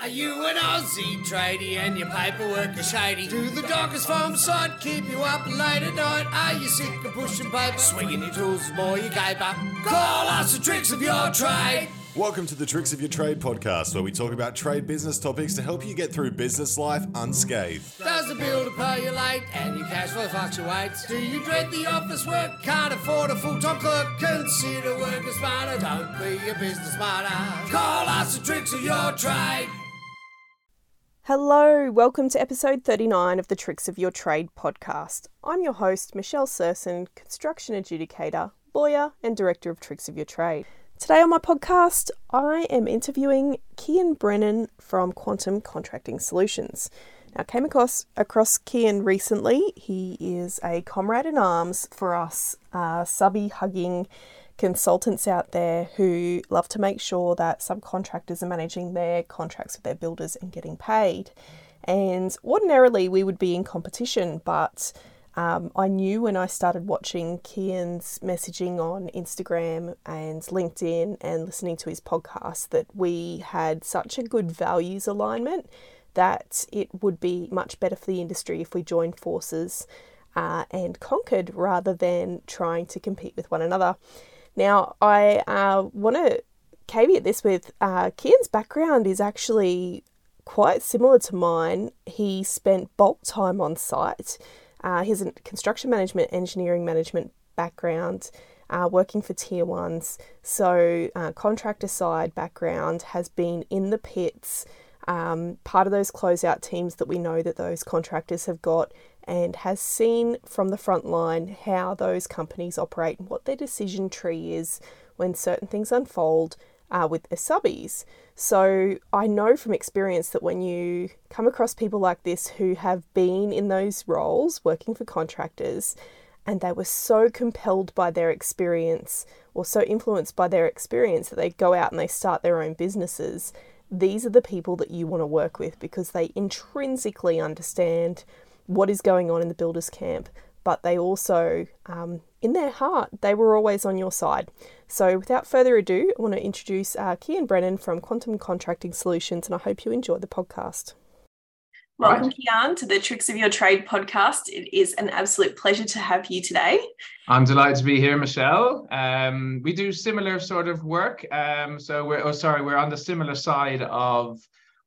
Are you an Aussie tradie and your paperwork is shady? Do the dockers farm side keep you up late at night? Are you sick of pushing paper, swinging your tools more you caper? Call us the tricks of your trade. Welcome to the Tricks of Your Trade podcast, where we talk about trade business topics to help you get through business life unscathed. Does the bill to pay you late and your cash flow fluctuates? Do you dread the office work? Can't afford a full-time clerk? Consider working smarter. Don't be a business martyr. Call us the tricks of your trade. Hello, welcome to episode 39 of the Tricks of Your Trade podcast. I'm your host, Michelle Searson, construction adjudicator, lawyer, and director of Tricks of Your Trade. Today on my podcast, I am interviewing Cian Brennan from Quantum Contracting Solutions. Now, I came across across Cian recently. He is a comrade in arms for us, uh, subby hugging consultants out there who love to make sure that subcontractors are managing their contracts with their builders and getting paid. And ordinarily we would be in competition, but um, I knew when I started watching Cian's messaging on Instagram and LinkedIn and listening to his podcast that we had such a good values alignment that it would be much better for the industry if we joined forces uh, and conquered rather than trying to compete with one another. Now, I uh, want to caveat this with uh, Cian's background is actually quite similar to mine. He spent bulk time on site. Uh, he has a construction management, engineering management background, uh, working for tier ones. So, uh, contractor side background has been in the pits, um, part of those closeout teams that we know that those contractors have got and has seen from the front line how those companies operate and what their decision tree is when certain things unfold uh, with their subbies. So I know from experience that when you come across people like this who have been in those roles working for contractors and they were so compelled by their experience or so influenced by their experience that they go out and they start their own businesses, these are the people that you want to work with because they intrinsically understand what is going on in the builders camp, but they also, um, in their heart, they were always on your side. So, without further ado, I want to introduce uh, Cian Brennan from Quantum Contracting Solutions, and I hope you enjoy the podcast. Welcome, right. Cian, to the Tricks of Your Trade podcast. It is an absolute pleasure to have you today. I'm delighted to be here, Michelle. Um, we do similar sort of work. Um, so we're, oh, sorry, we're on the similar side of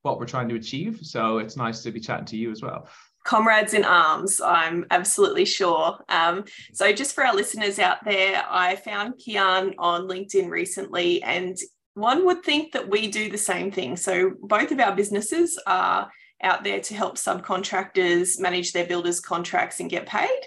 what we're trying to achieve. So it's nice to be chatting to you as well comrades in arms, I'm absolutely sure. Um, so, just for our listeners out there, I found Cian on LinkedIn recently, and one would think that we do the same thing. So, both of our businesses are out there to help subcontractors manage their builders' contracts and get paid.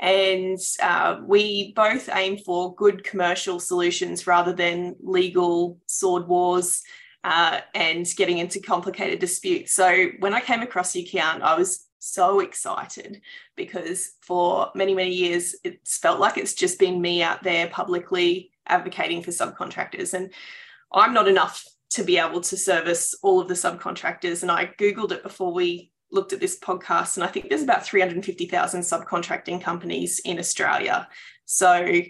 And uh, we both aim for good commercial solutions rather than legal sword wars uh, and getting into complicated disputes. So when I came across you, Cian, I was so excited because for many, many years, it's felt like it's just been me out there publicly advocating for subcontractors. And I'm not enough to be able to service all of the subcontractors. And I Googled it before we looked at this podcast, and I think there's about 350,000 subcontracting companies in Australia. So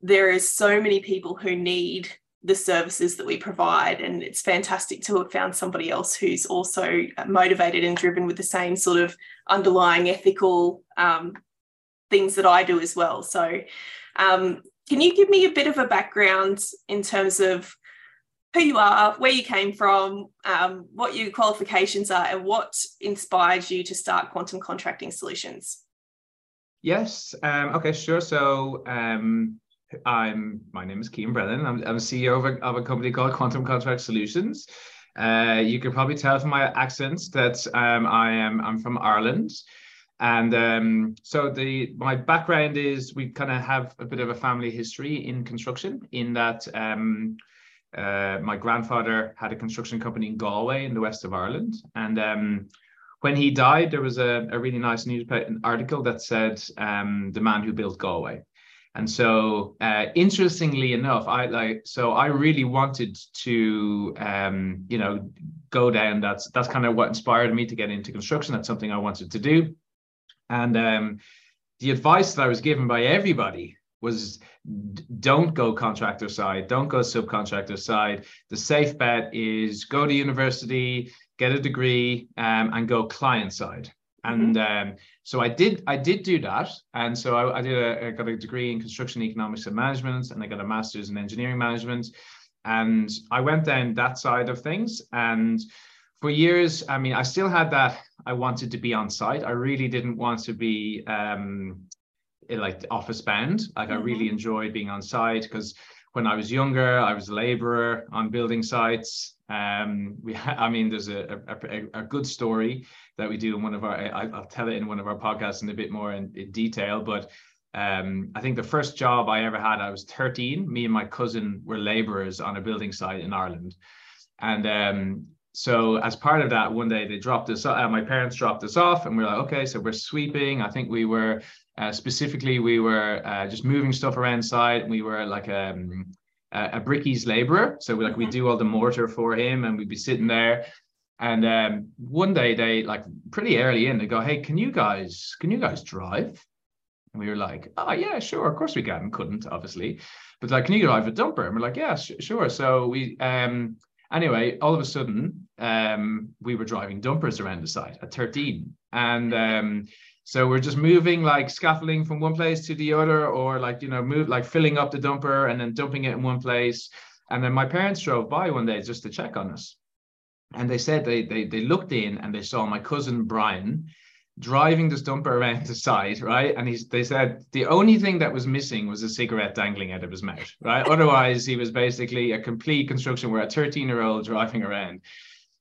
there is so many people who need the services that we provide. And it's fantastic to have found somebody else who's also motivated and driven with the same sort of underlying ethical um, things that I do as well. So, um, can you give me a bit of a background in terms of who you are, where you came from, um, what your qualifications are, and what inspired you to start Quantum Contracting Solutions? Yes. Um, okay. Sure. So um, I'm my name is Cian Brennan. I'm, I'm CEO of a, of a company called Quantum Contract Solutions. Uh, you can probably tell from my accent that um, I am I'm from Ireland, and um, so the my background is we kind of have a bit of a family history in construction. In that um, uh, my grandfather had a construction company in Galway in the west of Ireland, and um, when he died, there was a, a really nice news article that said um, the man who built Galway. And so, uh, interestingly enough, I like so I really wanted to, um, you know, go down. That's that's kind of what inspired me to get into construction. That's something I wanted to do, and um, the advice that I was given by everybody was don't go contractor side, don't go subcontractor side. The safe bet is go to university, get a degree, um, and go client side. And mm-hmm. um, so I did I did do that, and so I, I did a, I got a degree in construction economics and management, and I got a master's in engineering management, and I went down that side of things. And for years, I mean, I still had that. I wanted to be on site. I really didn't want to be um, like office bound. Like mm-hmm. I really enjoyed being on site because when I was younger, I was a laborer on building sites. Um, we, ha- I mean, there's a, a, a, good story that we do in one of our. I, will tell it in one of our podcasts in a bit more in, in detail. But um, I think the first job I ever had, I was 13. Me and my cousin were laborers on a building site in Ireland, and um, so as part of that, one day they dropped us. Uh, my parents dropped us off, and we are like, okay, so we're sweeping. I think we were uh, specifically, we were uh, just moving stuff around site. We were like um, a, a brickies laborer. So we like we mm-hmm. do all the mortar for him and we'd be sitting there. And um, one day they like pretty early in, they go, Hey, can you guys, can you guys drive? And we were like, Oh yeah, sure. Of course we can. Couldn't obviously, but like, can you drive a dumper? And we're like, Yeah, sh- sure. So we, um, anyway, all of a sudden, um, we were driving dumpers around the site at 13. And um, so we're just moving like scaffolding from one place to the other, or like, you know, move like filling up the dumper and then dumping it in one place. And then my parents drove by one day just to check on us. And they said they they they looked in and they saw my cousin Brian driving this dumper around the side, right? And he's they said the only thing that was missing was a cigarette dangling out of his mouth, right? Otherwise, he was basically a complete construction where a 13-year-old driving around.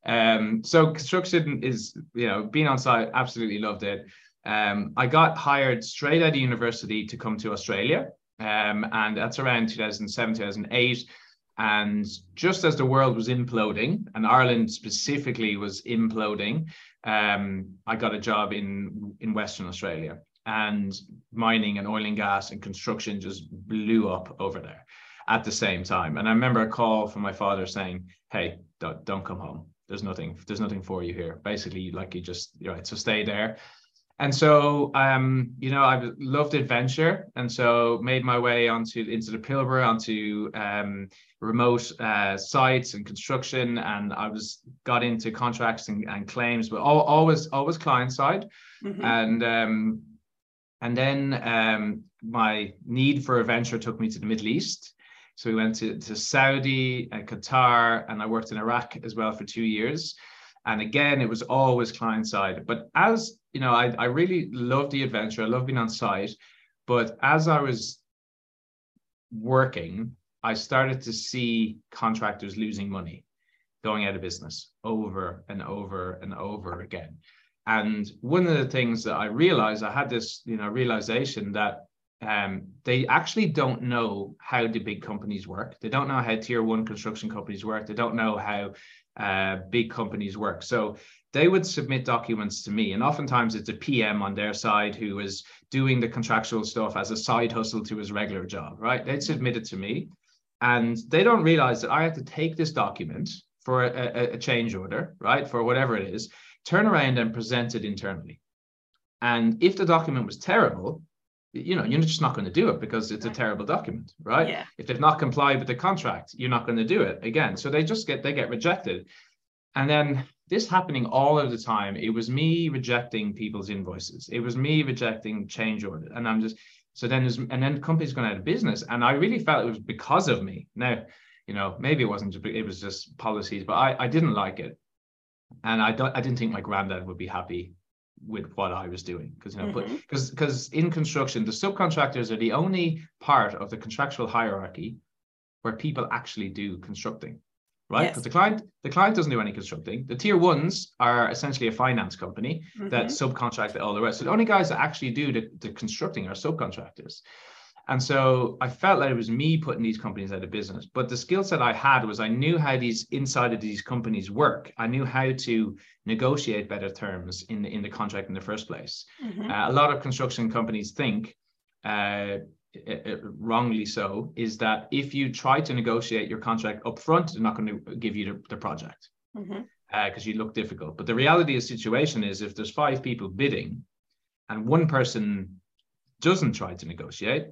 Um, so construction is, you know, being on site, absolutely loved it. Um, I got hired straight out of university to come to Australia, um, and that's around 2007, 2008. And just as the world was imploding, and Ireland specifically was imploding, um, I got a job in in Western Australia, and mining and oil and gas and construction just blew up over there at the same time. And I remember a call from my father saying, "Hey, don't, don't come home. There's nothing. There's nothing for you here. Basically, like you just right. So stay there." And so um, you know i loved adventure and so made my way onto into the pilbara onto um, remote uh, sites and construction and i was got into contracts and, and claims but all, always always client side mm-hmm. and um, and then um, my need for adventure took me to the middle east so we went to, to saudi and qatar and i worked in iraq as well for two years and again, it was always client side. But as you know, I, I really love the adventure. I love being on site. But as I was working, I started to see contractors losing money, going out of business over and over and over again. And one of the things that I realized, I had this, you know, realization that um, they actually don't know how the big companies work. They don't know how tier one construction companies work. They don't know how uh, big companies work. So they would submit documents to me, and oftentimes it's a PM on their side who is doing the contractual stuff as a side hustle to his regular job, right? They'd submit it to me, and they don't realize that I have to take this document for a, a change order, right, for whatever it is, turn around and present it internally. And if the document was terrible, you know, you're just not going to do it because it's a terrible document, right? Yeah. If they've not complied with the contract, you're not going to do it again. So they just get they get rejected. And then this happening all of the time, it was me rejecting people's invoices. It was me rejecting change orders. And I'm just so then there's and then companies going out of business. And I really felt it was because of me. Now, you know, maybe it wasn't it was just policies, but I, I didn't like it. And I don't I didn't think my granddad would be happy with what I was doing because you know, mm-hmm. but because because in construction, the subcontractors are the only part of the contractual hierarchy where people actually do constructing, right? Because yes. the client the client doesn't do any constructing. The tier ones are essentially a finance company mm-hmm. that subcontract all the rest. So the only guys that actually do the, the constructing are subcontractors. And so I felt like it was me putting these companies out of business. But the skill set I had was I knew how these inside of these companies work. I knew how to negotiate better terms in the, in the contract in the first place. Mm-hmm. Uh, a lot of construction companies think, uh, wrongly so, is that if you try to negotiate your contract up front, they're not going to give you the, the project because mm-hmm. uh, you look difficult. But the reality of the situation is if there's five people bidding and one person doesn't try to negotiate,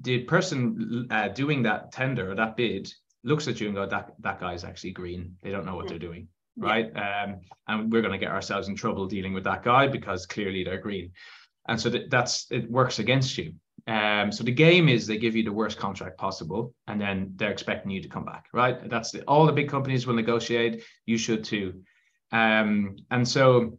the person uh, doing that tender or that bid looks at you and go, that that guy's actually green. They don't know what they're doing, right? Um, and we're going to get ourselves in trouble dealing with that guy because clearly they're green, and so that, that's it works against you. Um, so the game is they give you the worst contract possible, and then they're expecting you to come back, right? That's the, all the big companies will negotiate. You should too, um, and so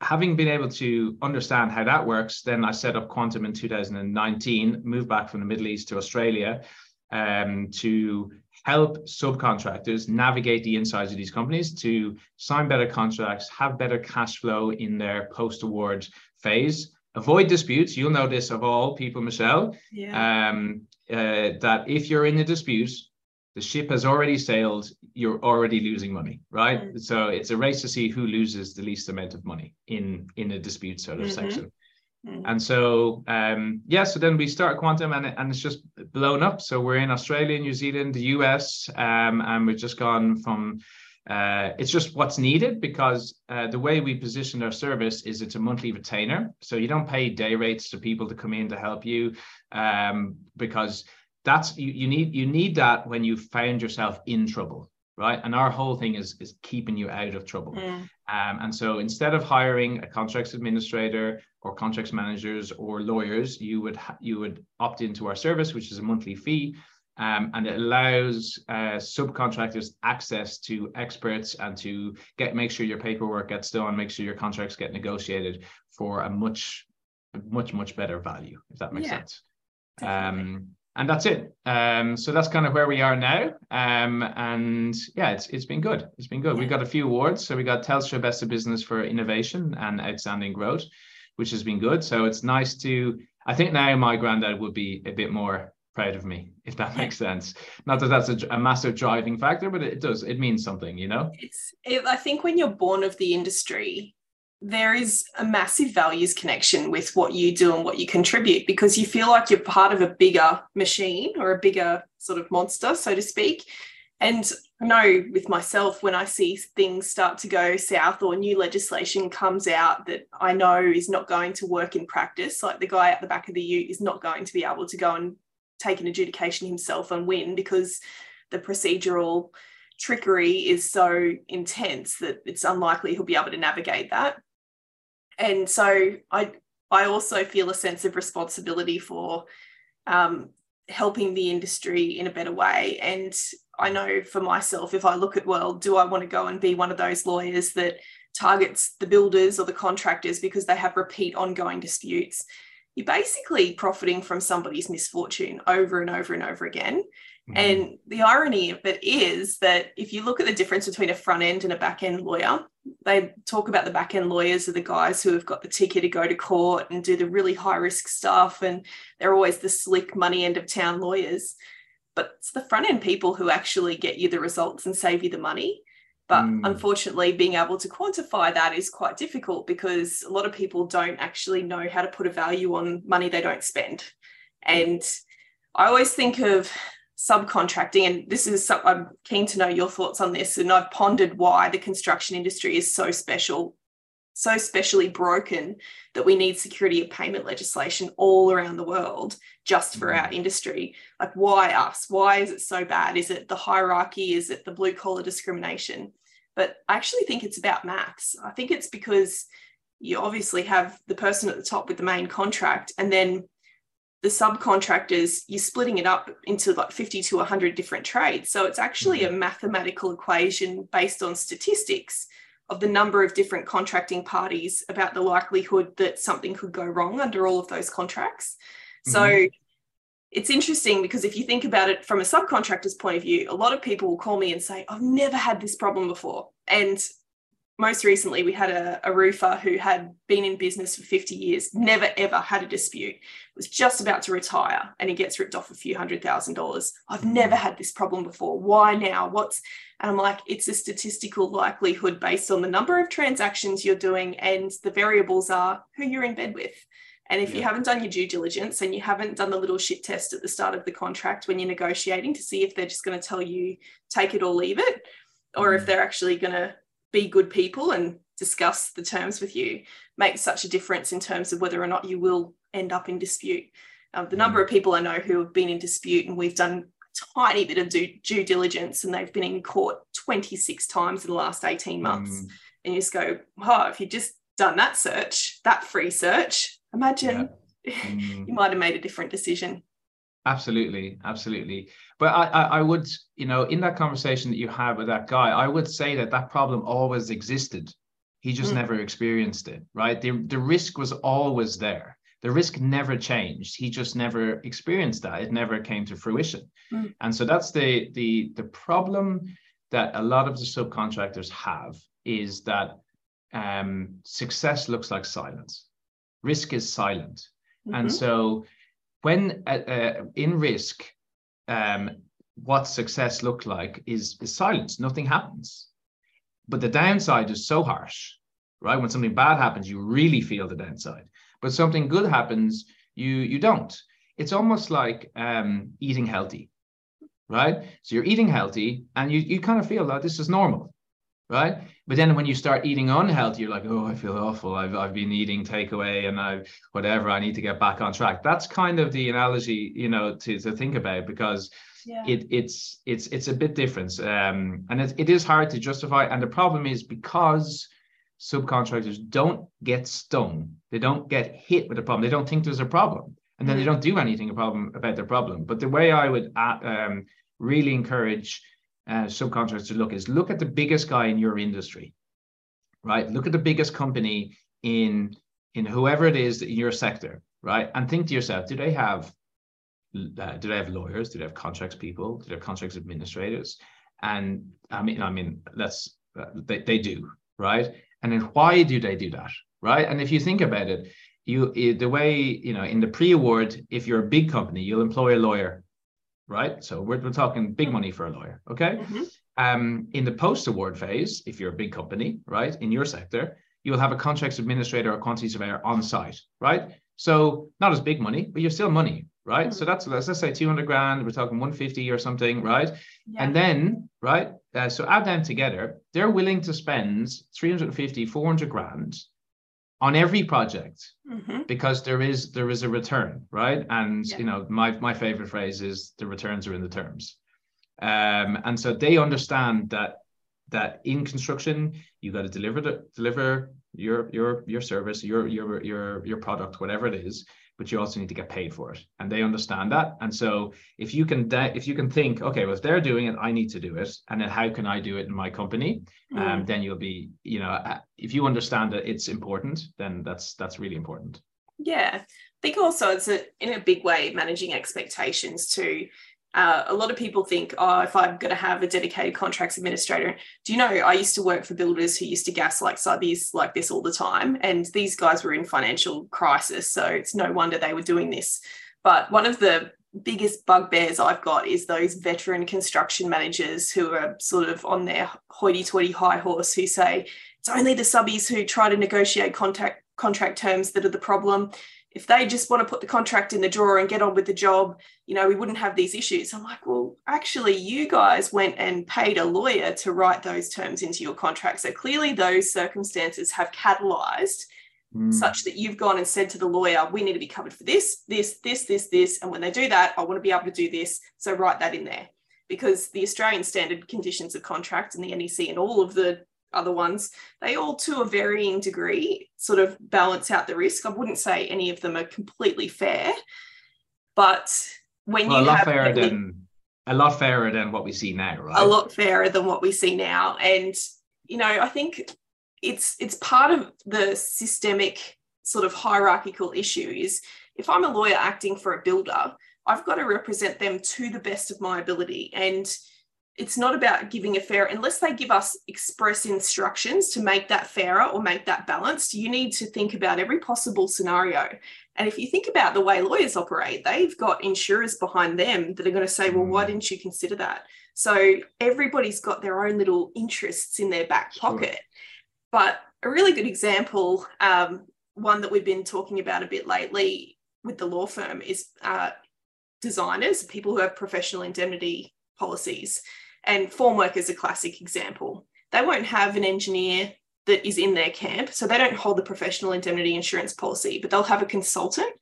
having been able to understand how that works, then I set up Quantum in 2019, moved back from the Middle East to Australia um, to help subcontractors navigate the insides of these companies to sign better contracts, have better cash flow in their post award phase, avoid disputes. You'll know this of all people, Michelle, Yeah. um, uh, that if you're in a dispute, the ship has already sailed, you're already losing money, right? Mm. So it's a race to see who loses the least amount of money in in a dispute sort of Mhm. section. Mhm. And so, um, yeah, so then we start Quantum and, and it's just blown up. So we're in Australia, New Zealand, the US, um, and we've just gone from, uh, it's just what's needed because uh, the way we position our service is it's a monthly retainer. So you don't pay day rates to people to come in to help you um, because that's, you, you need, you need that when you found yourself in trouble. Right. And our whole thing is, is keeping you out of trouble. Mm. Um, and so instead of hiring a contracts administrator or contracts managers or lawyers, you would ha- you would opt into our service, which is a monthly fee, um, and it allows uh, subcontractors access to experts and to get make sure your paperwork gets done, make sure your contracts get negotiated for a much much much better value, if that makes Yeah, sense. Um, and that's it. Um, so that's kind of where we are now. Um, and yeah, it's it's been good. It's been good. We Yeah. got a few awards. So we got Telstra Best of Business for Innovation and Outstanding Growth, which has been good. So it's nice to. I think now my granddad would be a bit more proud of me, if that makes sense. Not that that's a, a massive driving factor, but it does. It means something, you know. it's it, i think when you're born of the industry there is a massive values connection with what you do and what you contribute because you feel like you're part of a bigger machine or a bigger sort of monster so to speak and I know with myself when I see things start to go south or new legislation comes out that I know is not going to work in practice, like the guy at the back of the ute is not going to be able to go and take an adjudication himself and win because the procedural trickery is so intense that it's unlikely he'll be able to navigate that. And so I I also feel a sense of responsibility for um, helping the industry in a better way. And I know for myself, if I look at well, do I want to go and be one of those lawyers that targets the builders or the contractors because they have repeat ongoing disputes? You're basically profiting from somebody's misfortune over and over and over again. Mm-hmm. And the irony of it is that if you look at the difference between a front end and a back end lawyer, they talk about the back end lawyers are the guys who have got the ticket to go to court and do the really high risk stuff. And they're always the slick money end of town lawyers. But it's the front end people who actually get you the results and save you the money. But Mm. unfortunately, being able to quantify that is quite difficult because a lot of people don't actually know how to put a value on money they don't spend. And I always think of subcontracting, and this is some, I'm keen to know your thoughts on this. And I've pondered why the construction industry is so special, so specially broken that we need security of payment legislation all around the world just for our mm. industry. Like, why us? Why is it so bad? Is it the hierarchy? Is it the blue collar discrimination? But I actually think it's about maths. I think it's because you obviously have the person at the top with the main contract and then the subcontractors you're splitting it up into like 50 to 100 different trades so it's actually a mm. mathematical equation based on statistics of the number of different contracting parties about the likelihood that something could go wrong under all of those contracts. Mm-hmm. So it's interesting because if you think about it from a subcontractor's point of view a lot of people will call me and say i've never had this problem before. And most recently we had a, a roofer who had been in business for 50 years never ever had a dispute was just about to retire and he gets ripped off a few hundred thousand dollars. I've never had this problem before. Why now? What's and i'm like it's a statistical likelihood based on the number of transactions you're doing and the variables are who you're in bed with. And if you haven't done your due diligence and you haven't done the little shit test at the start of the contract when you're negotiating to see if they're just going to tell you take it or leave it or if Mhm. they're actually going to be good people and discuss the terms with you makes such a difference in terms of whether or not you will end up in dispute. Um, the number of people I know who have been in dispute and we've done a tiny bit of due, due diligence and they've been in court 26 times in the last 18 months. Mm. And you just go, oh, if you'd just done that search, that free search, imagine Mm. you might have made a different decision. Absolutely, absolutely. But I, I, I would, you know, in that conversation that you had with that guy, I would say that that problem always existed. He just Mm. never experienced it, right? The the risk was always there. The risk never changed. He just never experienced that. It never came to fruition. Mm. And so that's the the the problem that a lot of the subcontractors have is that um, success looks like silence. Risk is silent. And Mhm. so when uh, uh, in risk, um, what success looked like is, is silence. Nothing happens. But the downside is so harsh, right? When something bad happens, you really feel the downside. But something good happens, you you don't. It's almost like um, eating healthy, right? So you're eating healthy, and you you kind of feel that this is normal, right? But then when you start eating unhealthy, you're like, oh, I feel awful. I've I've been eating takeaway, and I whatever. I need to get back on track. That's kind of the analogy, you know, to to think about because Yeah. it it's it's it's a bit different, um, and it, it is hard to justify. And the problem is because subcontractors don't get stung, they don't get hit with a problem. They don't think there's a problem, and then they Mm. don't do anything a problem about their problem. But the way I would uh, um, really encourage uh, subcontractors to look is look at the biggest guy in your industry, right? Look at the biggest company in in whoever it is in your sector, right? And think to yourself, do they have uh, do they have lawyers? Do they have contracts people? Do they have contracts administrators? And I mean, I mean, let's uh, they, they do, right? And then why do they do that, right? And if you think about it, you the way you know in the pre-award, if you're a big company, you'll employ a lawyer, right? So we're, we're talking big money for a lawyer, okay? Mhm. Um, in the post-award phase, if you're a big company, right, in your sector, you'll have a contracts administrator or quantity surveyor on site, right? So not as big money, but you're still money, right? So that's let's, let's say 200 grand, we're talking 150 or something, right? Yeah. And then, right, uh, so add them together, they're willing to spend 350, 400 grand on every project Mhm. because there is there is a return, right? And Yeah. you know, my my favorite phrase is the returns are in the terms. Um, and so they understand that that in construction you got to deliver the deliver your your your service, your your your your product, whatever it is, but you also need to get paid for it, and they understand that. And so if you can de- if you can think, okay, well if they're doing it, I need to do it, and then how can I do it in my company? Mm. Um, then you'll be, you know, uh, if you understand that it's important, then that's that's really important. Yeah, I think also it's a, in a big way managing expectations too. Uh, a lot of people think, oh, if I'm going to have a dedicated contracts administrator, do you know, I used to work for builders who used to gaslight subbies like this all the time. And these guys were in financial crisis. So it's no wonder they were doing this. But one of the biggest bugbears I've got is those veteran construction managers who are sort of on their hoity toity high horse who say, it's only the subbies who try to negotiate contact contract terms that are the problem. If they just want to put the contract in the drawer and get on with the job, you know, we wouldn't have these issues. I'm like, well, actually, you guys went and paid a lawyer to write those terms into your contract. So clearly, those circumstances have catalyzed Mm. such that you've gone and said to the lawyer, we need to be covered for this, this, this, this, this. And when they do that, I want to be able to do this. So write that in there. Because the Australian standard conditions of contract and the NEC and all of the other ones, they all to a varying degree sort of balance out the risk. I wouldn't say any of them are completely fair, but when well, a lot have fairer than a lot fairer than what we see now, right? a lot fairer than what we see now and you know i think it's it's part of the systemic sort of hierarchical issue is if i'm a lawyer acting for a builder i've got to represent them to the best of my ability and it's not about giving a fair unless they give us express instructions to make that fairer or make that balanced you need to think about every possible scenario and if you think about the way lawyers operate they've got insurers behind them that are going to say well why Mm. didn't you consider that so everybody's got their own little interests in their back Sure. pocket but a really good example um, one that we've been talking about a bit lately with the law firm is uh, designers people who have professional indemnity policies and formwork is a classic example. They won't have an engineer that is in their camp. So they don't hold the professional indemnity insurance policy, but they'll have a consultant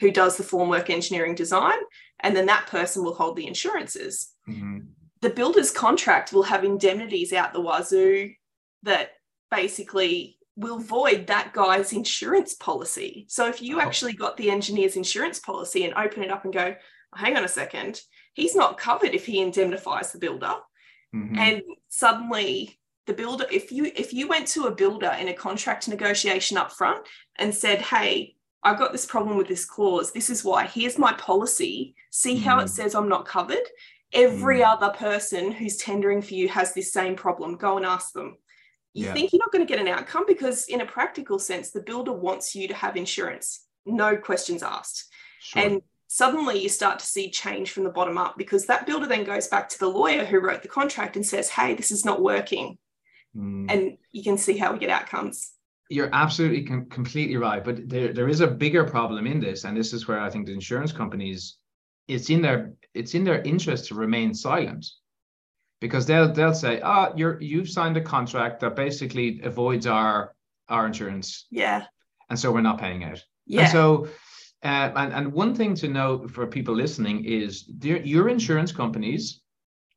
who does the formwork engineering design, and then that person will hold the insurances. Mm-hmm. The builder's contract will have indemnities out the wazoo that basically will void that guy's insurance policy. So if you Oh. actually got the engineer's insurance policy and open it up and go, hang on a second, he's not covered if he indemnifies the builder. Mhm. And suddenly the builder, if you if you went to a builder in a contract negotiation up front and said, hey, I've got this problem with this clause. This is why. Here's my policy. See how it Mm. says I'm not covered. Every Mm. other person who's tendering for you has this same problem. Go and ask them you Yeah. think you're not going to get an outcome because in a practical sense the builder wants you to have insurance no questions asked Sure. and suddenly you start to see change from the bottom up because that builder then goes back to the lawyer who wrote the contract and says hey this is not working. Mm. and you can see how we get outcomes. You're absolutely com- completely right, but there there is a bigger problem in this, and this is where I think the insurance companies, it's in their it's in their interest to remain silent, because they'll they'll say, ah, you're you've signed a contract that basically avoids our our insurance, yeah. And so we're not paying out. yeah. And so, uh, and and one thing to note for people listening is your insurance companies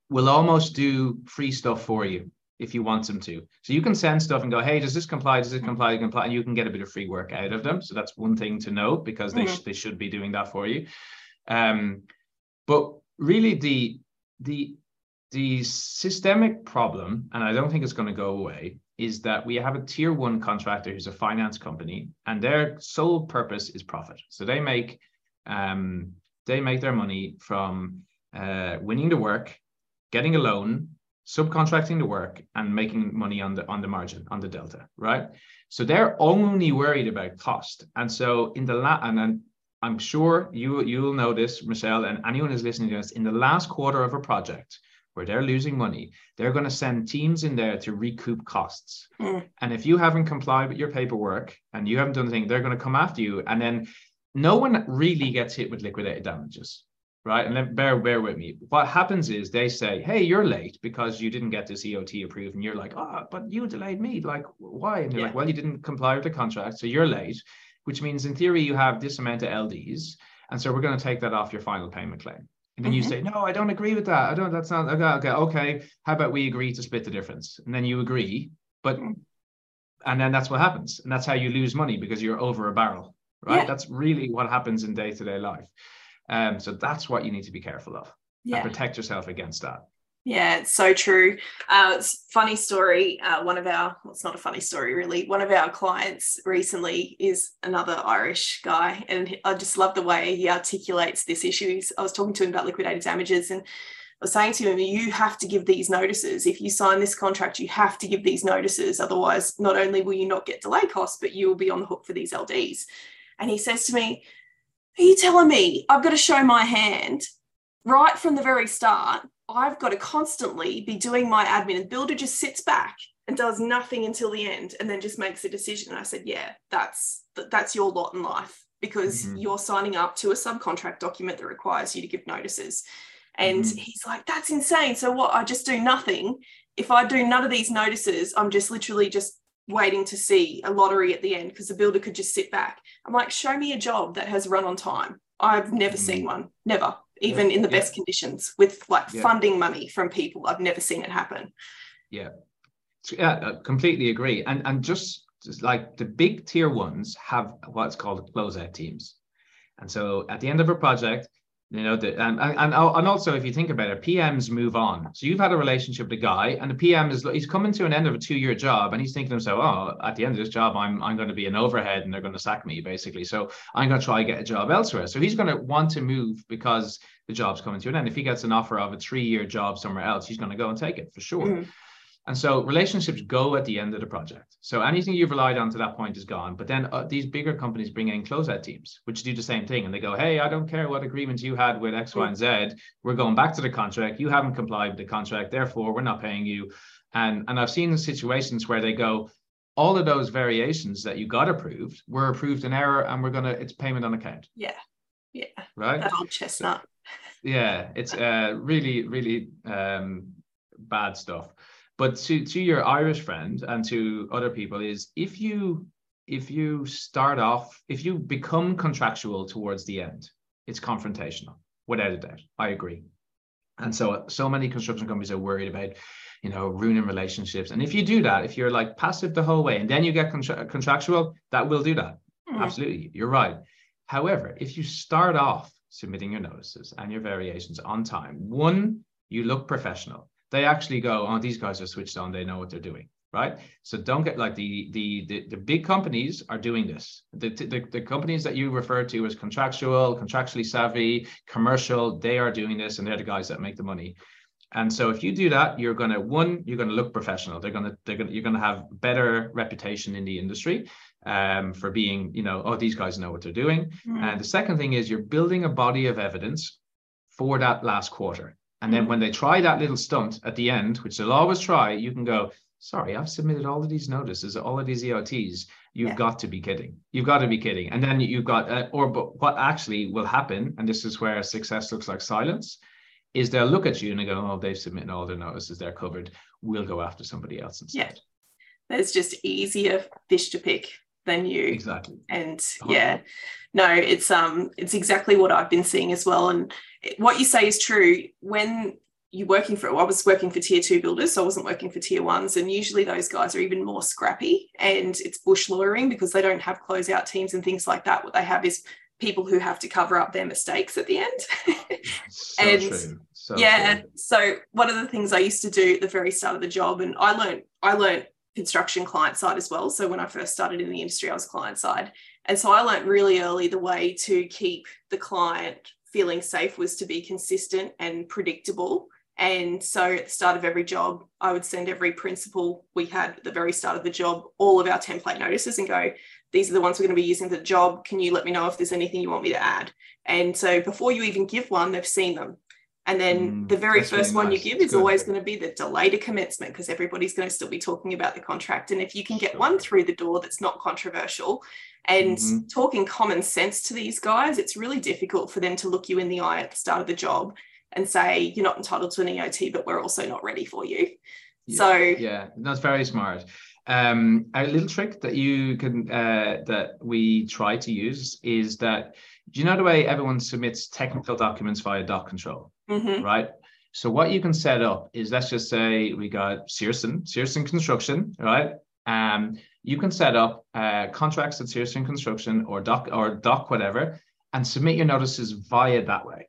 will almost do free stuff for you if you want them to. So you can send stuff and go, hey, does this comply? Does it comply? Does it comply? And you can get a bit of free work out of them. So that's one thing to note because they sh- they should be doing that for you. Um, but really, the the the systemic problem, and I don't think it's going to go away, is that we have a tier one contractor who's a finance company, and their sole purpose is profit. So they make um, they make their money from uh, winning the work, getting a loan, subcontracting the work, and making money on the on the margin on the delta, right? So they're only worried about cost, and so in the la- and then I'm sure you you'll know this, Michelle, and anyone who's listening to us. In the last quarter of a project where they're losing money, they're going to send teams in there to recoup costs. Mm. And if you haven't complied with your paperwork and you haven't done anything, they're going to come after you. And then no one really gets hit with liquidated damages, right? And let, bear bear with me. What happens is they say, "Hey, you're late because you didn't get this EOT approved," and you're like, "Oh, but you delayed me. Like, why?" And they're Yeah. like, "Well, you didn't comply with the contract, so you're late." Which means, in theory, you have this amount of LDs, and so we're going to take that off your final payment claim. And then you Mhm. say, "No, I don't agree with that. I don't. That's not okay. Okay, okay. How about we agree to split the difference?" And then you agree, but Mm. and then that's what happens, and that's how you lose money because you're over a barrel, right? Yeah. That's really what happens in day to day life. Um, so that's what you need to be careful of yeah and protect yourself against that. Yeah, it's so true. Uh, it's funny story. Uh, one of our, well, it's not a funny story really. One of our clients recently is another Irish guy, and I just love the way he articulates this issue. I was talking to him about liquidated damages, and I was saying to him, "You have to give these notices. If you sign this contract, you have to give these notices. Otherwise, not only will you not get delay costs, but you will be on the hook for these LDs." And he says to me, "Are you telling me I've got to show my hand right from the very start?" I've got to constantly be doing my admin. And the builder just sits back and does nothing until the end and then just makes a decision. And I said, yeah, that's that's your lot in life because Mhm. you're signing up to a subcontract document that requires you to give notices. And Mhm. he's like, that's insane. So what? I just do nothing. If I do none of these notices, I'm just literally just waiting to see a lottery at the end because the builder could just sit back. I'm like, show me a job that has run on time. I've never seen one, never, even in the Yeah. best conditions with like Yeah. funding money from people. I've never seen it happen. So, yeah, I completely agree. And and just, just like the big tier ones have what's called closeout teams. And so at the end of a project, you know, the, and, and and and also if you think about it, PMs move on. So you've had a relationship with a guy, and the PM is he's coming to an end of a two-year job, and he's thinking to himself, "Oh, at the end of this job, I'm I'm going to be an overhead, and they're going to sack me basically. So I'm going to try get a job elsewhere." So he's going to want to move because the job's coming to an end. If he gets an offer of a three-year job somewhere else, he's going to go and take it for sure. Mhm. And so relationships go at the end of the project. So anything you've relied on to that point is gone. But then uh, these bigger companies bring in closeout teams, which do the same thing. And they go, hey, I don't care what agreements you had with X, Y, and Z. We're going back to the contract. You haven't complied with the contract. Therefore, we're not paying you. And, and I've seen situations where they go, all of those variations that you got approved were approved in error and we're going to, it's payment on account, Yeah. Yeah. right? That old chestnut. yeah it's uh really really um bad stuff But to to your Irish friend and to other people is if you if you start off if you become contractual towards the end, it's confrontational without a doubt. I agree. And so so many construction companies are worried about you know ruining relationships and if you do that if you're like passive the whole way and then you get contra- contractual that will do that mm. absolutely you're right however if you start off submitting your notices and your variations on time one you look professional they actually go oh these guys are switched on they know what they're doing right so don't get like the the the, the big companies are doing this the, the the companies that you refer to as contractual contractually savvy commercial they are doing this and they're the guys that make the money and so if you do that, you're going to one, you're going to look professional. They're going to, they're going to, you're going to have better reputation in the industry um, for being, you know, oh, these guys know what they're doing. Mm. And the second thing is you're building a body of evidence for that last quarter. And then mm. when they try that little stunt at the end, which they'll always try, you can go, sorry, I've submitted all of these notices, all of these EOTs. You've yeah. got to be kidding. You've got to be kidding. And then you've got, uh, or but what actually will happen, and this is where success looks like silence, is they'll look at you and they go, oh, they've submitted all their notices, they're covered. We'll go after somebody else instead. Yeah. There's just easier fish to pick than you. Exactly. And yeah, no, it's um it's exactly what I've been seeing as well. And what you say is true. When you're working for I was working for tier two builders, so I wasn't working for tier ones. And usually those guys are even more scrappy and it's bush lawyering because they don't have closeout teams and things like that. What they have is people who have to cover up their mistakes at the end. so and so yeah, true. so one of the things I used to do at the very start of the job, and I learned I learned construction client side as well. So when I first started in the industry, I was client side, and so I learned really early the way to keep the client feeling safe was to be consistent and predictable. And so at the start of every job, I would send every principal we had at the very start of the job all of our template notices and go, these are the ones we're going to be using for the job. Can you let me know if there's anything you want me to add? And so before you even give one, they've seen them. And then mm, the very first one nice. you give is Good. always going to be the delay to commencement because everybody's going to still be talking about the contract. And if you can get one through the door that's not controversial and mm-hmm. talking common sense to these guys, it's really difficult for them to look you in the eye at the start of the job and say, you're not entitled to an EOT, but we're also not ready for you. Yeah, so yeah, that's very smart. Um, a little trick that you can uh, that we try to use is that do you know the way everyone submits technical documents via doc control, mm-hmm. right? So what you can set up is let's just say we got Searson, Searson Construction, right? Um, you can set up uh, contracts at Searson Construction or doc or doc whatever, and submit your notices via that way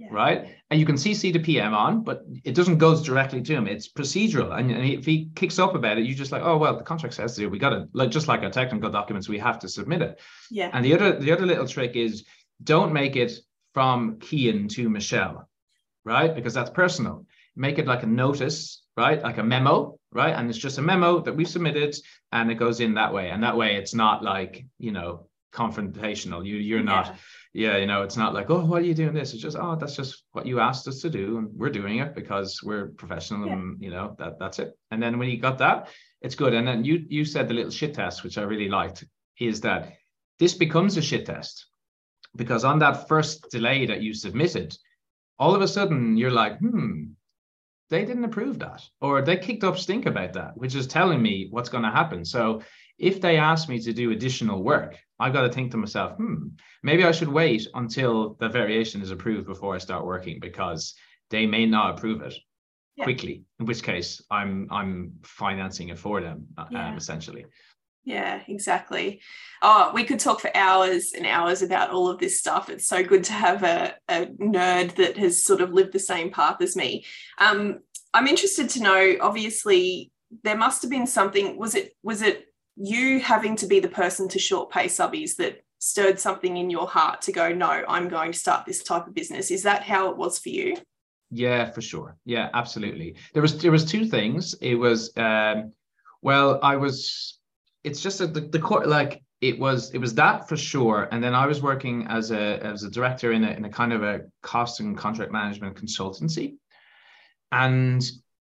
yeah. right? And you can CC the PM on, but it doesn't go directly to him. It's procedural, and, and, if he kicks up about it, you just like, oh well, the contract says to. We got to like just like our technical documents, we have to submit it. Yeah. And the other the other little trick is don't make it from Cian to Michelle, right? Because that's personal. Make it like a notice, right? Like a memo, right? And it's just a memo that we've submitted, and it goes in that way. And that way, it's not like you know confrontational. You you're not. Yeah yeah, you know, it's not like, oh, why are you doing this? It's just, oh, that's just what you asked us to do, and we're doing it because we're professional, yeah. and you know that that's it. And then when you got that, it's good. And then you you said the little shit test, which I really liked, is that this becomes a shit test because on that first delay that you submitted, all of a sudden you're like, hmm, they didn't approve that, or they kicked up stink about that, which is telling me what's going to happen. So if they ask me to do additional work, I've got to think to myself, hmm, maybe I should wait until the variation is approved before I start working because they may not approve it yeah. quickly. In which case, I'm I'm financing it for them uh, yeah. um, essentially. Yeah, exactly. Oh, we could talk for hours and hours about all of this stuff. It's so good to have a, a nerd that has sort of lived the same path as me. Um, I'm interested to know. Obviously, there must have been something. Was it was it you having to be the person to short pay subbies that stirred something in your heart to go, no, I'm going to start this type of business. Is that how it was for you? Yeah, for sure. Yeah, absolutely. There was there was two things. It was um, well, I was. It's just a, the the core like it was it was that for sure. And then I was working as a as a director in a in a kind of a cost and contract management consultancy, and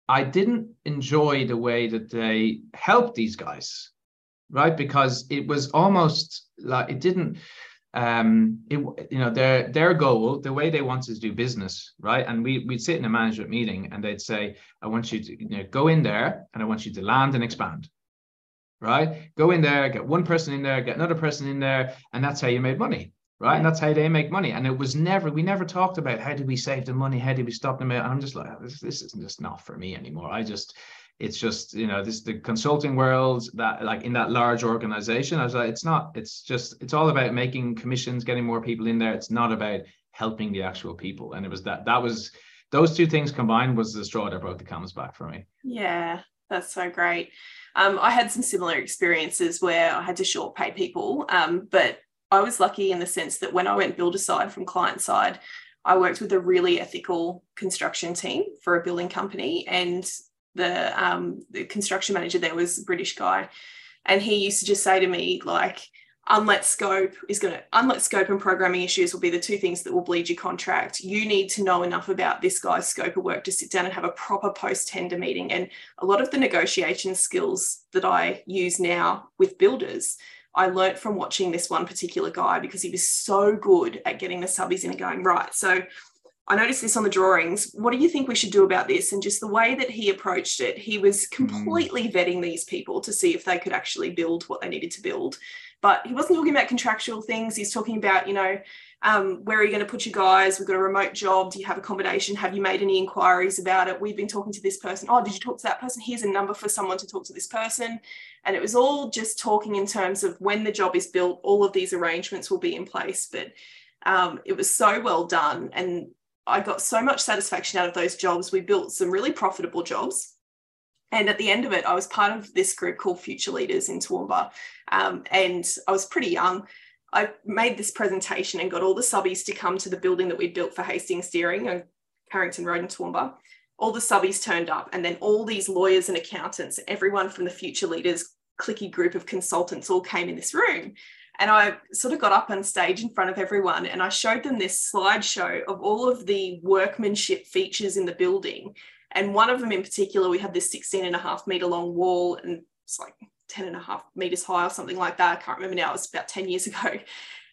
I didn't enjoy the way that they helped these guys right? Because it was almost like it didn't. um, it, you know, their their goal, the way they want is to do business, right? And we we'd sit in a management meeting and they'd say, I want you to you know, go in there and I want you to land and expand. Right? Go in there, get one person in there, get another person in there, and that's how you made money. Right. And that's how they make money. And it was never, we never talked about how did we save the money? How did we stop them? And I'm just like, this, this is just not for me anymore. I just, it's just you know this the consulting world that like in that large organization i was like it's not it's just it's all about making commissions getting more people in there it's not about helping the actual people and it was that that was those two things combined was the straw that brought the camel's back for me yeah that's so great um, i had some similar experiences where i had to short pay people um, but i was lucky in the sense that when i went builder side from client side I worked with a really ethical construction team for a building company, and the, um, the construction manager there was a British guy, and he used to just say to me like, unlet scope is going to unlet scope and programming issues will be the two things that will bleed your contract. You need to know enough about this guy's scope of work to sit down and have a proper post tender meeting. And a lot of the negotiation skills that i use now with builders i learnt from watching this one particular guy because he was so good at getting the subbies in and going right so I noticed this on the drawings. What do you think we should do about this? And just the way that he approached it, he was hmm. completely mm. vetting these people to see if they could actually build what they needed to build. But he wasn't talking about contractual things. He's talking about, you know, um, where are you going to put your guys? We've got a remote job. Do you have accommodation? Have you made any inquiries about it? We've been talking to this person. Oh, did you talk to that person? Here's a number for someone to talk to this person. And it was all just talking in terms of when the job is built, all of these arrangements will be in place. But um, it was so well done. And I got so much satisfaction out of those jobs. We built some really profitable jobs. And at the end of it, I was part of this group called Future Leaders in Toowoomba. Um, and I was pretty young. I made this presentation and got all the subbies to come to the building that we built for Hastings Deering on Carrington Road in Toowoomba. All the subbies turned up, and then all these lawyers and accountants, everyone from the Future Leaders clicky group of consultants all came in this room. And I sort of got up on stage in front of everyone and I showed them this slideshow of all of the workmanship features in the building. And one of them in particular, we had this 16 and a half meter long wall and it's like 10 and a half meters high or something like that. I can't remember now, it was about 10 years ago.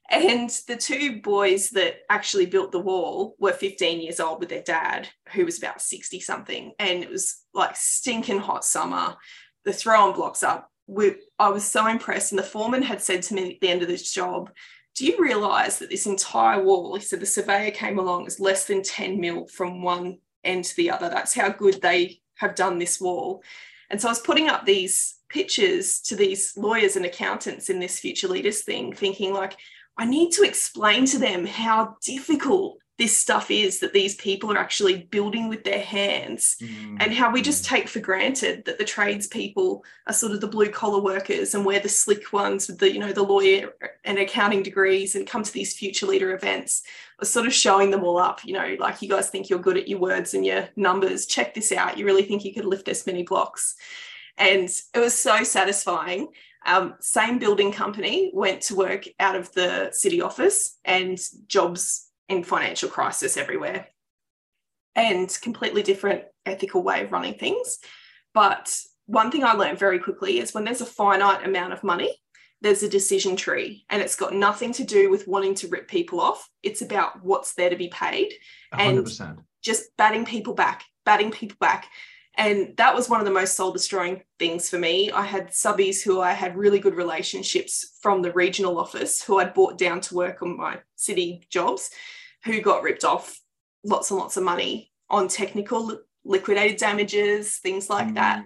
And the two boys that actually built the wall were 15 years old with their dad, who was about 60 something. And it was like stinking hot summer. They're throwing blocks up we, I was so impressed. And the foreman had said to me at the end of this job, do you realize that this entire wall, he said the surveyor came along, is less than 10 mil from one end to the other. That's how good they have done this wall. And so I was putting up these pictures to these lawyers and accountants in this future leaders thing, thinking like, I need to explain to them how difficult this stuff is that these people are actually building with their hands mm. and how we just mm. take for granted that the tradespeople are sort of the blue collar workers and we're the slick ones with the you know the lawyer and accounting degrees and come to these future leader events. Are sort of showing them all up you know like you guys think you're good at your words and your numbers. Check this out. You really think you could lift this many blocks. And it was so satisfying. Um, same building company went to work out of the city office and jobs in financial crisis everywhere and completely different ethical way of running things. But one thing I learned very quickly is when there's a finite amount of money, there's a decision tree and it's got nothing to do with wanting to rip people off. It's about what's there to be paid 100%. and just batting people back, batting people back. And that was one of the most soul destroying things for me. I had subbies who I had really good relationships from the regional office who I'd brought down to work on my city jobs who got ripped off lots and lots of money on technical liquidated damages, things like mm. that.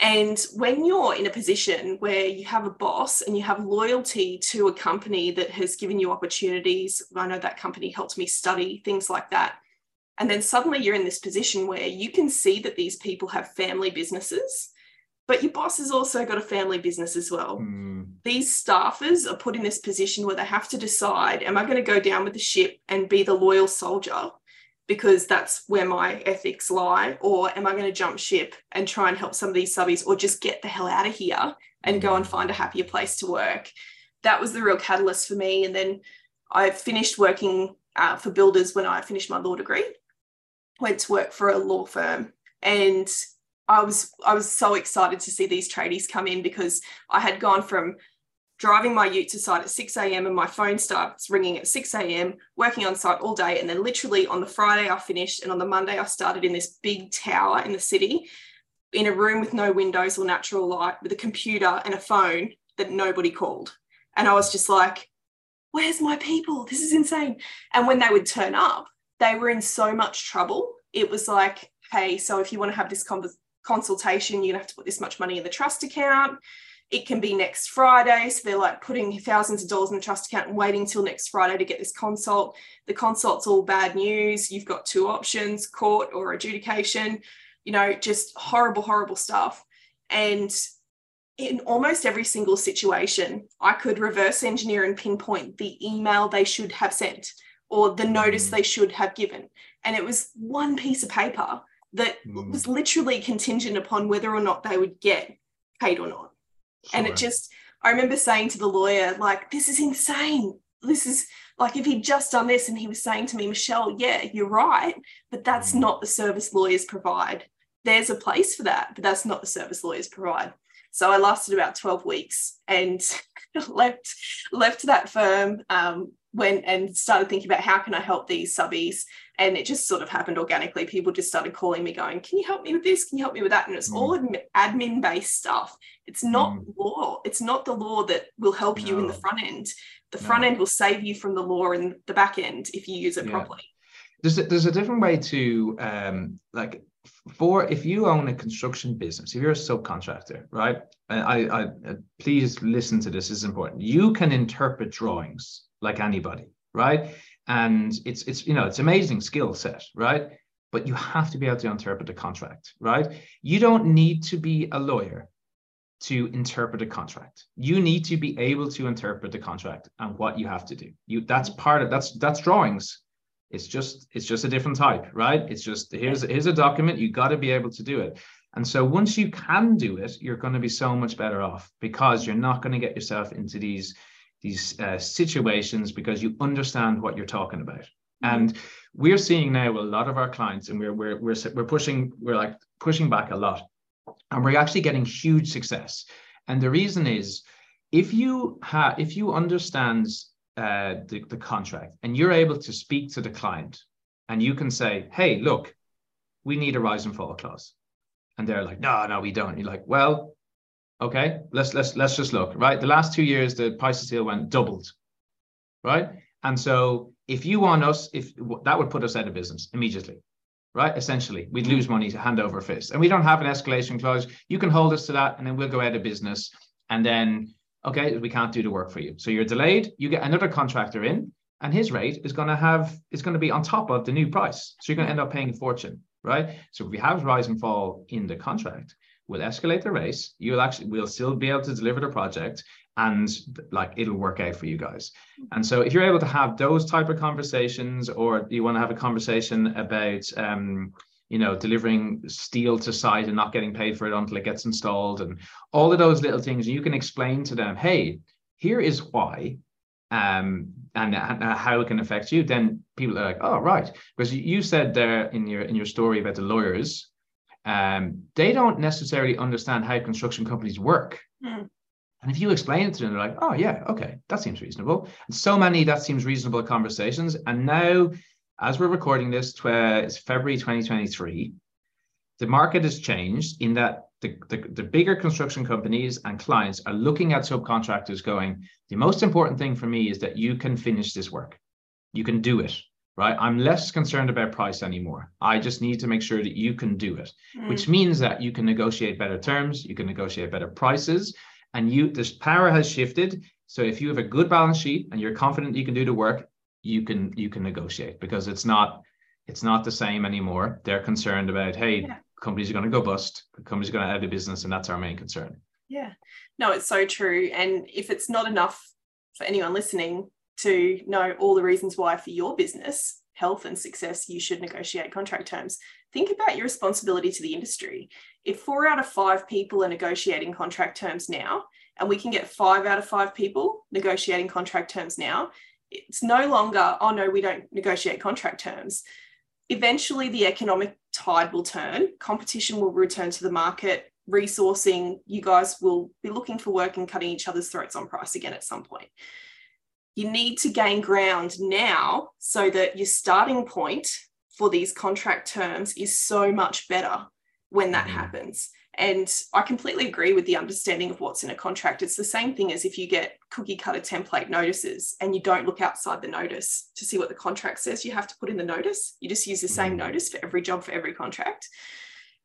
And when you're in a position where you have a boss and you have loyalty to a company that has given you opportunities, I know that company helped me study, things like that and then suddenly you're in this position where you can see that these people have family businesses, but your boss has also got a family business as well. Mm. These staffers are put in this position where they have to decide am I going to go down with the ship and be the loyal soldier? Because that's where my ethics lie, or am I going to jump ship and try and help some of these subbies, or just get the hell out of here and go and hmm. find a happier place to work? That was the real catalyst for me. And then I finished working uh, for builders when I finished my law degree went to work for a law firm and I was I was so excited to see these tradies come in because I had gone from driving my ute to site at 6 a.m. and my phone starts ringing at 6 a.m., working on site all day. And then literally on the Friday, I finished. And on the Monday, I started in this big tower in the city in a room with no windows or natural light with a computer and a phone that nobody called. And I was just like, where's my people? This is insane. And when they would turn up, they were in so much trouble. It was like, hey, so if you want to have this consultation, you're going to have to put this much money in the trust account it can be next Friday. So they're like putting thousands of dollars in the trust account and waiting till next Friday to get this consult. The consult's all bad news. You've got two options court or adjudication, you know, just horrible, horrible stuff. And in almost every single situation, I could reverse engineer and pinpoint the email they should have sent or the notice mm. they should have given. And it was one piece of paper that mm. was literally contingent upon whether or not they would get paid or not. Sure. And it just, I remember saying to the lawyer, like, this is insane. This is like if he'd just done this and he was saying to me, Michelle, yeah, you're right, but that's mm. not the service lawyers provide. There's a place for that, but that's not the service lawyers provide. So I lasted about 12 weeks and left left that firm, um, went and started thinking about how can I help these subbies and it just sort of happened organically people just started calling me going can you help me with this can you help me with that and it's mm. all admin based stuff it's not mm. law it's not the law that will help no. you in the front end the no. front end will save you from the law in the back end if you use it yeah. properly there's a, there's a different way to um like for if you own a construction business if you're a subcontractor right? I, I, I please listen to this, this is important. You can interpret drawings like anybody right? And it's it's you know it's amazing skill set right? But you have to be able to interpret the contract right? You don't need to be a lawyer to interpret a contract. You need to be able to interpret the contract and what you have to do. You that's part of that's that's drawings it's just it's just a different type right it's just here's here's a document you got to be able to do it and so once you can do it you're going to be so much better off because you're not going to get yourself into these these uh, situations because you understand what you're talking about. Mm-hmm. And we're seeing now a lot of our clients, and we're we're we're we're pushing we're like pushing back a lot, and we're actually getting huge success. And the reason is, if you have if you understand uh, the the contract and you're able to speak to the client, and you can say, "Hey, look, we need a rise and fall clause," and they're like, "No, no, we don't." You're like, "Well, Okay, let's let's let's just look. Right, the last two years the price of steel went doubled, right? And so if you want us, if that would put us out of business immediately, right? Essentially, we'd lose money to hand over fist, and we don't have an escalation clause. You can hold us to that, and then we'll go out of business, and then okay, we can't do the work for you. So you're delayed. You get another contractor in, and his rate is going to have is going to be on top of the new price. So you're going to end up paying a fortune, right? So if we have rise and fall in the contract, we'll escalate the rate. You'll actually we'll still be able to deliver the project and like it'll work out for you guys. And so if you're able to have those type of conversations or you want to have a conversation about um, you know, delivering steel to site and not getting paid for it until it gets installed and all of those little things, you can explain to them, hey, here is why um, and, and, how it can affect you, then people are like, oh, right. Because you said there in your in your story about the lawyers, um, they don't necessarily understand how construction companies work. Mm. And if you explain it to them, they're like, oh, yeah, okay, that seems reasonable. And so many that seems reasonable conversations. And now, as we're recording this, it's February 2023, the market has changed in that the, the, the bigger construction companies and clients are looking at subcontractors going, the most important thing for me is that you can finish this work. You can do it right? I'm less concerned about price anymore. I just need to make sure that you can do it, mm. which means that you can negotiate better terms, you can negotiate better prices, and you this power has shifted. So if you have a good balance sheet and you're confident you can do the work, you can you can negotiate because it's not it's not the same anymore. They're concerned about hey, yeah. companies are going to go bust, companies are going to out of business, and that's our main concern. Yeah, no, it's so true. And if it's not enough for anyone listening, to know all the reasons why for your business health and success you should negotiate contract terms think about your responsibility to the industry if four out of five people are negotiating contract terms now and we can get five out of five people negotiating contract terms now it's no longer oh no we don't negotiate contract terms eventually the economic tide will turn competition will return to the market resourcing, you guys will be looking for work and cutting each other's throats on price again at some point. You need to gain ground now so that your starting point for these contract terms is so much better when that mm-hmm. happens. And I completely agree with the understanding of what's in a contract. It's the same thing as if you get cookie cutter template notices and you don't look outside the notice to see what the contract says. You have to put in the notice. You just use the same mm-hmm. notice for every job, for every contract.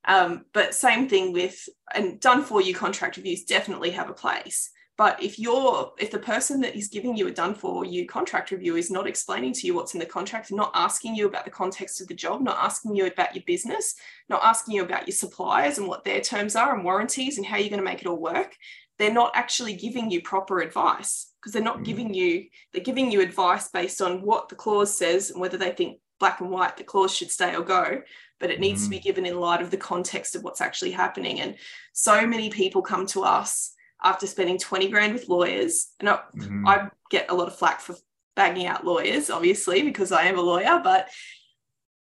Um, but same thing with and done for you contract reviews definitely have a place. But if you're if the person that is giving you a done for you contract review is not explaining to you what's in the contract, not asking you about the context of the job, not asking you about your business, not asking you about your suppliers and what their terms are and warranties and how you're going to make it all work, they're not actually giving you proper advice because they're not mm. giving you they're giving you advice based on what the clause says and whether they think black and white the clause should stay or go but it needs mm. to be given in light of the context of what's actually happening and so many people come to us after spending 20 grand with lawyers. And I, mm-hmm. I get a lot of flack for bagging out lawyers, obviously, because I am a lawyer, but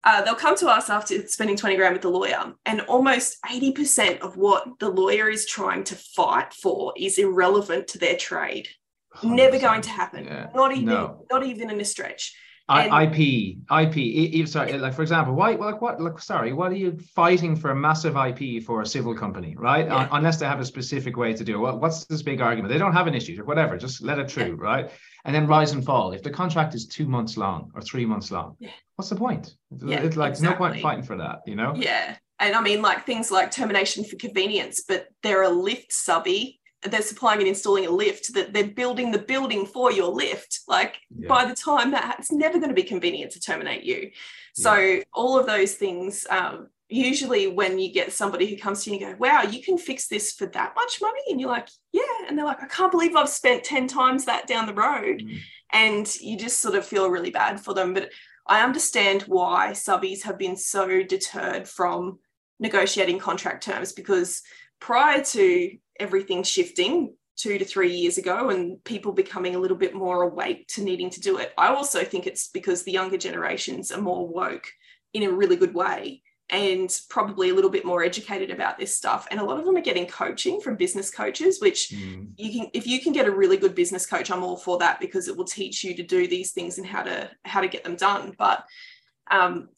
uh, they'll come to us after spending 20 grand with the lawyer, and almost 80% of what the lawyer is trying to fight for is irrelevant to their trade. 100%. Never going to happen. Yeah. Not even, no. not even in a stretch. I, IP, IP. Sorry, like for example, why? Like what? Like sorry, what are you fighting for a massive IP for a civil company, right? Yeah. unless they have a specific way to do it. What, what's this big argument? They don't have an issue or whatever. Just let it through, yeah. right? And then rise and fall. If the contract is two months long or three months long, yeah. what's the point? Yeah, it's like exactly. no point fighting for that, you know? Yeah. And I mean, like things like termination for convenience, but they're a lift subby they're supplying and installing a lift that they're building the building for your lift like yeah. by the time that it's never going to be convenient to terminate you so yeah. all of those things um, usually when you get somebody who comes to you and you go wow you can fix this for that much money and you're like yeah and they're like i can't believe i've spent 10 times that down the road mm. and you just sort of feel really bad for them but i understand why subbies have been so deterred from negotiating contract terms because prior to everything shifting two to three years ago and people becoming a little bit more awake to needing to do it. I also think it's because the younger generations are more woke in a really good way and probably a little bit more educated about this stuff and a lot of them are getting coaching from business coaches which mm. you can if you can get a really good business coach i'm all for that because it will teach you to do these things and how to how to get them done but um,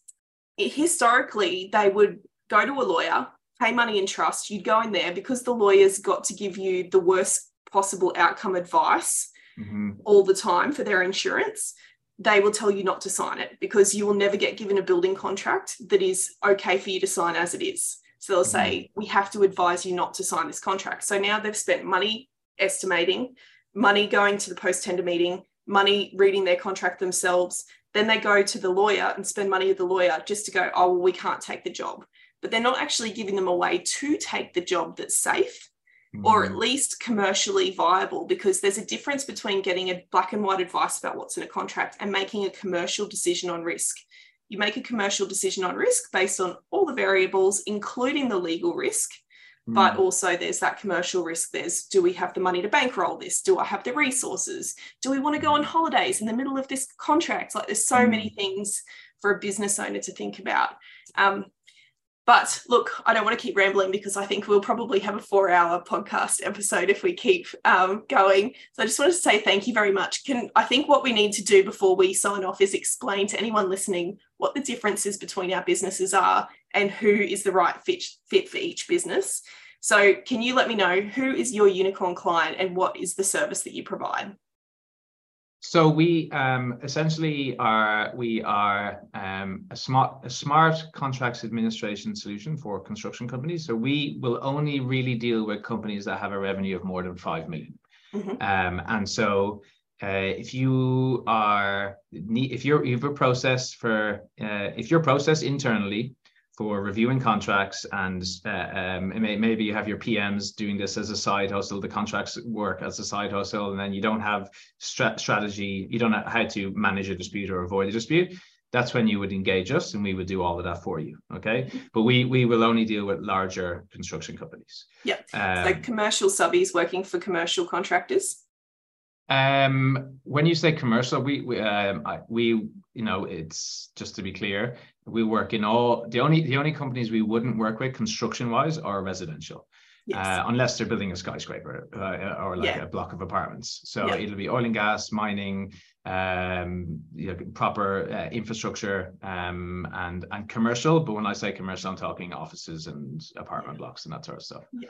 historically they would go to a lawyer pay money in trust, you'd go in there because the lawyer's got to give you the worst possible outcome advice mm-hmm. all the time for their insurance. They will tell you not to sign it because you will never get given a building contract that is okay for you to sign as it is. So they'll say, mm-hmm. we have to advise you not to sign this contract. So now they've spent money estimating, money going to the post tender meeting, money reading their contract themselves. Then they go to the lawyer and spend money with the lawyer just to go, oh, well, we can't take the job but they're not actually giving them a way to take the job that's safe mm. or at mm. least commercially viable because there's a difference between getting a black and white advice about what's in a contract and making a commercial decision on risk. You make a commercial decision on risk based on all the variables, including the legal risk. Mm. But also, there's that commercial risk. There's do we have the money to bankroll this? Do I have the resources? Do we want to go on holidays in the middle of this contract? Like, there's so mm. many things for a business owner to think about. Um, but look, I don't want to keep rambling because I think we'll probably have a four hour podcast episode if we keep um, going. So I just wanted to say thank you very much. Can I think what we need to do before we sign off is explain to anyone listening what the differences between our businesses are and who is the right fit, fit for each business. So can you let me know who is your unicorn client and what is the service that you provide? So we um, essentially are we are um, a smart a smart contracts administration solution for construction companies. So we will only really deal with companies that have a revenue of more than five million. Mm-hmm. Um, and so uh, if you are if you're if you process for uh, if your process internally for reviewing contracts and uh, um, may, maybe you have your PMs doing this as a side hustle, the contracts work as a side hustle, and then you don't have stra- strategy, you don't know how to manage a dispute or avoid a dispute. That's when you would engage us, and we would do all of that for you. Okay, but we we will only deal with larger construction companies. Yeah, um, so commercial subbies working for commercial contractors. Um, when you say commercial, we we, um, I, we you know it's just to be clear, we work in all the only the only companies we wouldn't work with construction wise are residential. yes. uh, unless they're building a skyscraper uh, or like Yeah. a block of apartments. So Yeah. it'll be oil and gas, mining, um, you know, proper uh, infrastructure, um, and and commercial. But when I say commercial, I'm talking offices and apartment blocks and that sort of stuff. Yeah.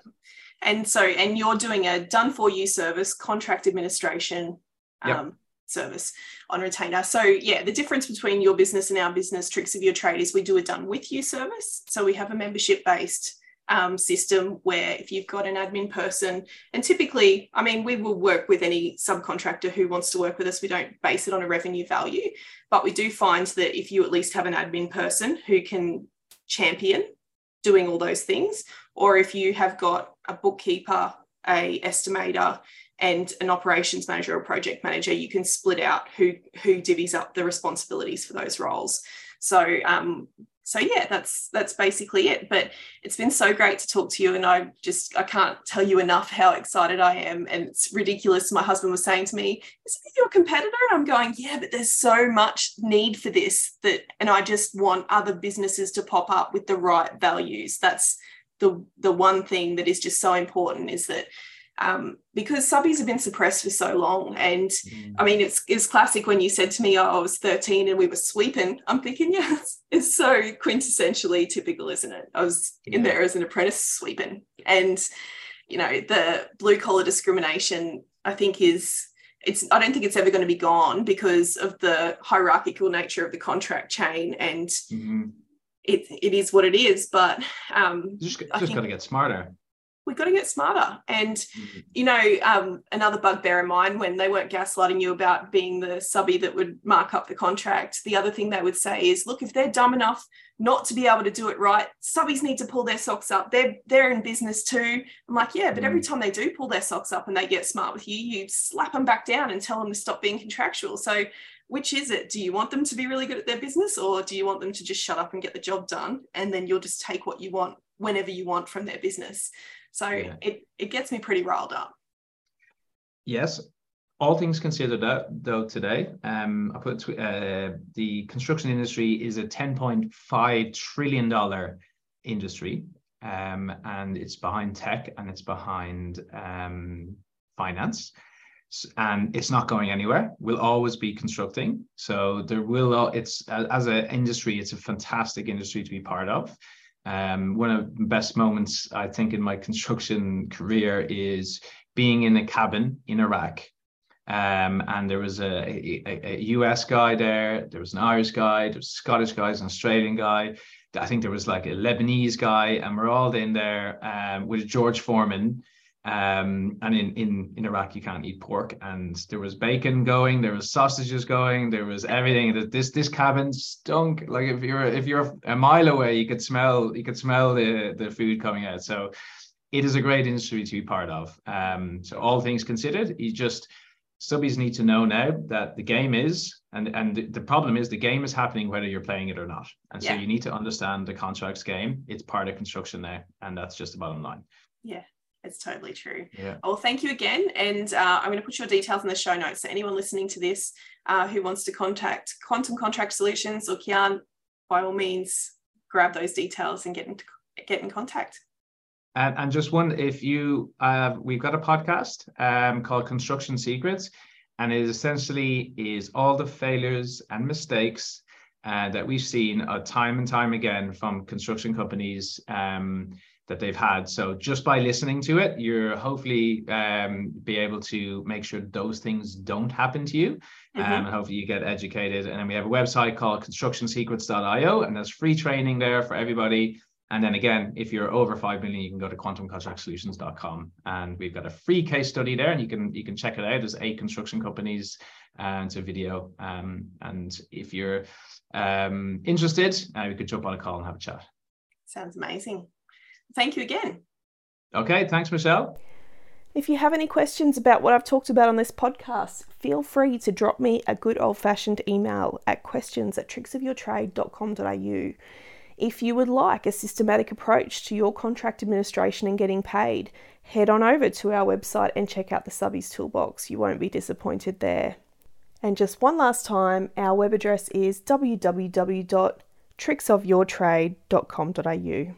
And so, and you're doing a done for you service, contract administration Yep. um, service on retainer. So, yeah, the difference between your business and our business, Tricks of Your Trade, is we do a done with you service. So, we have a membership based um, system where if you've got an admin person, and typically, I mean, we will work with any subcontractor who wants to work with us. We don't base it on a revenue value, but we do find that if you at least have an admin person who can champion doing all those things, or if you have got a bookkeeper, a estimator, and an operations manager or project manager, you can split out who who divvies up the responsibilities for those roles. So um, so yeah, that's that's basically it. But it's been so great to talk to you, and I just I can't tell you enough how excited I am, and it's ridiculous. My husband was saying to me, "Is it your competitor?" And I'm going, "Yeah, but there's so much need for this that, and I just want other businesses to pop up with the right values. That's the the one thing that is just so important is that um, because subbies have been suppressed for so long. And I mean, it's it's classic when you said to me, oh, I was 13 and we were sweeping. I'm thinking, yeah, it's, it's so quintessentially typical, isn't it? I was in there as an apprentice sweeping. And, you know, the blue collar discrimination, I think, is it's I don't think it's ever going to be gone because of the hierarchical nature of the contract chain and Mhm. it it is what it is. But um just just got to get smarter. We've got to get smarter. And you know, um, another bugbear of mine when they weren't gaslighting you about being the subby that would mark up the contract, the other thing they would say is, look, if they're dumb enough not to be able to do it right, subbies need to pull their socks up. They're they're in business too. I'm like, yeah, but every time they do pull their socks up and they get smart with you, you slap them back down and tell them to stop being contractual. So which is it? Do you want them to be really good at their business or do you want them to just shut up and get the job done? And then you'll just take what you want whenever you want from their business. So Yeah. it, it gets me pretty riled up. Yes. All things considered, though, today, um, I put uh, the construction industry is a ten point five trillion dollar industry, um, and it's behind tech and it's behind um, finance, and it's not going anywhere. We'll always be constructing, so there will. It's as an industry, it's a fantastic industry to be part of. Um, one of the best moments I think in my construction career is being in a cabin in Iraq. Um, and there was a, a, a US guy there, there was an Irish guy, there was a Scottish guy, an Australian guy. I think there was like a Lebanese guy, and we're all in there um, with George Foreman. Um, and in, in, in Iraq, you can't eat pork. And there was bacon going, there was sausages going, there was everything. This this cabin stunk. Like if you're if you're a mile away, you could smell you could smell the the food coming out. So it is a great industry to be part of. Um, so all things considered, you just subbies need to know now that the game is, and and the- problem is the game is happening whether you're playing it or not. And so you need to understand the contracts game. It's part of construction now, and that's just the bottom line. It's totally true. Yeah. Well, thank you again. And uh, I'm going to put your details in the show notes. So anyone listening to this uh, who wants to contact Quantum Contract Solutions or Cian, by all means, grab those details and get in, get in contact. And, and just one, if you, uh, we've got a podcast um, called Construction Secrets, and it essentially is all the failures and mistakes uh, that we've seen uh, time and time again from construction companies um, that they've had. So just by listening to it, you're hopefully um, be able to make sure those things don't happen to you. Um, Mhm. and hopefully you get educated. And then we have a website called constructionsecrets.io, and there's free training there for everybody. And then again, if you're over five million, you can go to quantumcontractsolutions.com, and we've got a free case study there, and you can you can check it out. There's eight construction companies, and it's a video. Um, and if you're um, interested, uh, we could jump on a call and have a chat. Sounds amazing. Thank you again. Okay, thanks, Michelle. If you have any questions about what I've talked about on this podcast, feel free to drop me a good old fashioned email at questions at tricksofyourtrade.com.au. If you would like a systematic approach to your contract administration and getting paid, head on over to our website and check out the Subbies Toolbox. You won't be disappointed there. And just one last time, our web address is www.tricksofyourtrade.com.au.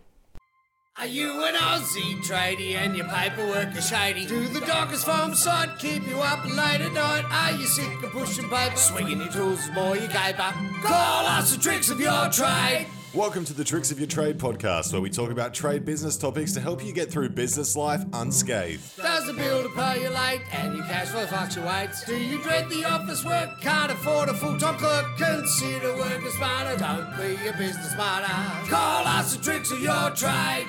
Are you an Aussie tradie and your paperwork is shady? Do the dockers farm site keep you up late at night? Are you sick of pushing paper, swinging your tools more you caper? Call us the tricks of your trade. Welcome to the Tricks of Your Trade podcast, where we talk about trade business topics to help you get through business life unscathed. Does the builder pay you late and your cash flow fluctuates? Do you dread the office work? Can't afford a full-time clerk? Consider working smarter. Don't be a business martyr. Call us the tricks of your trade.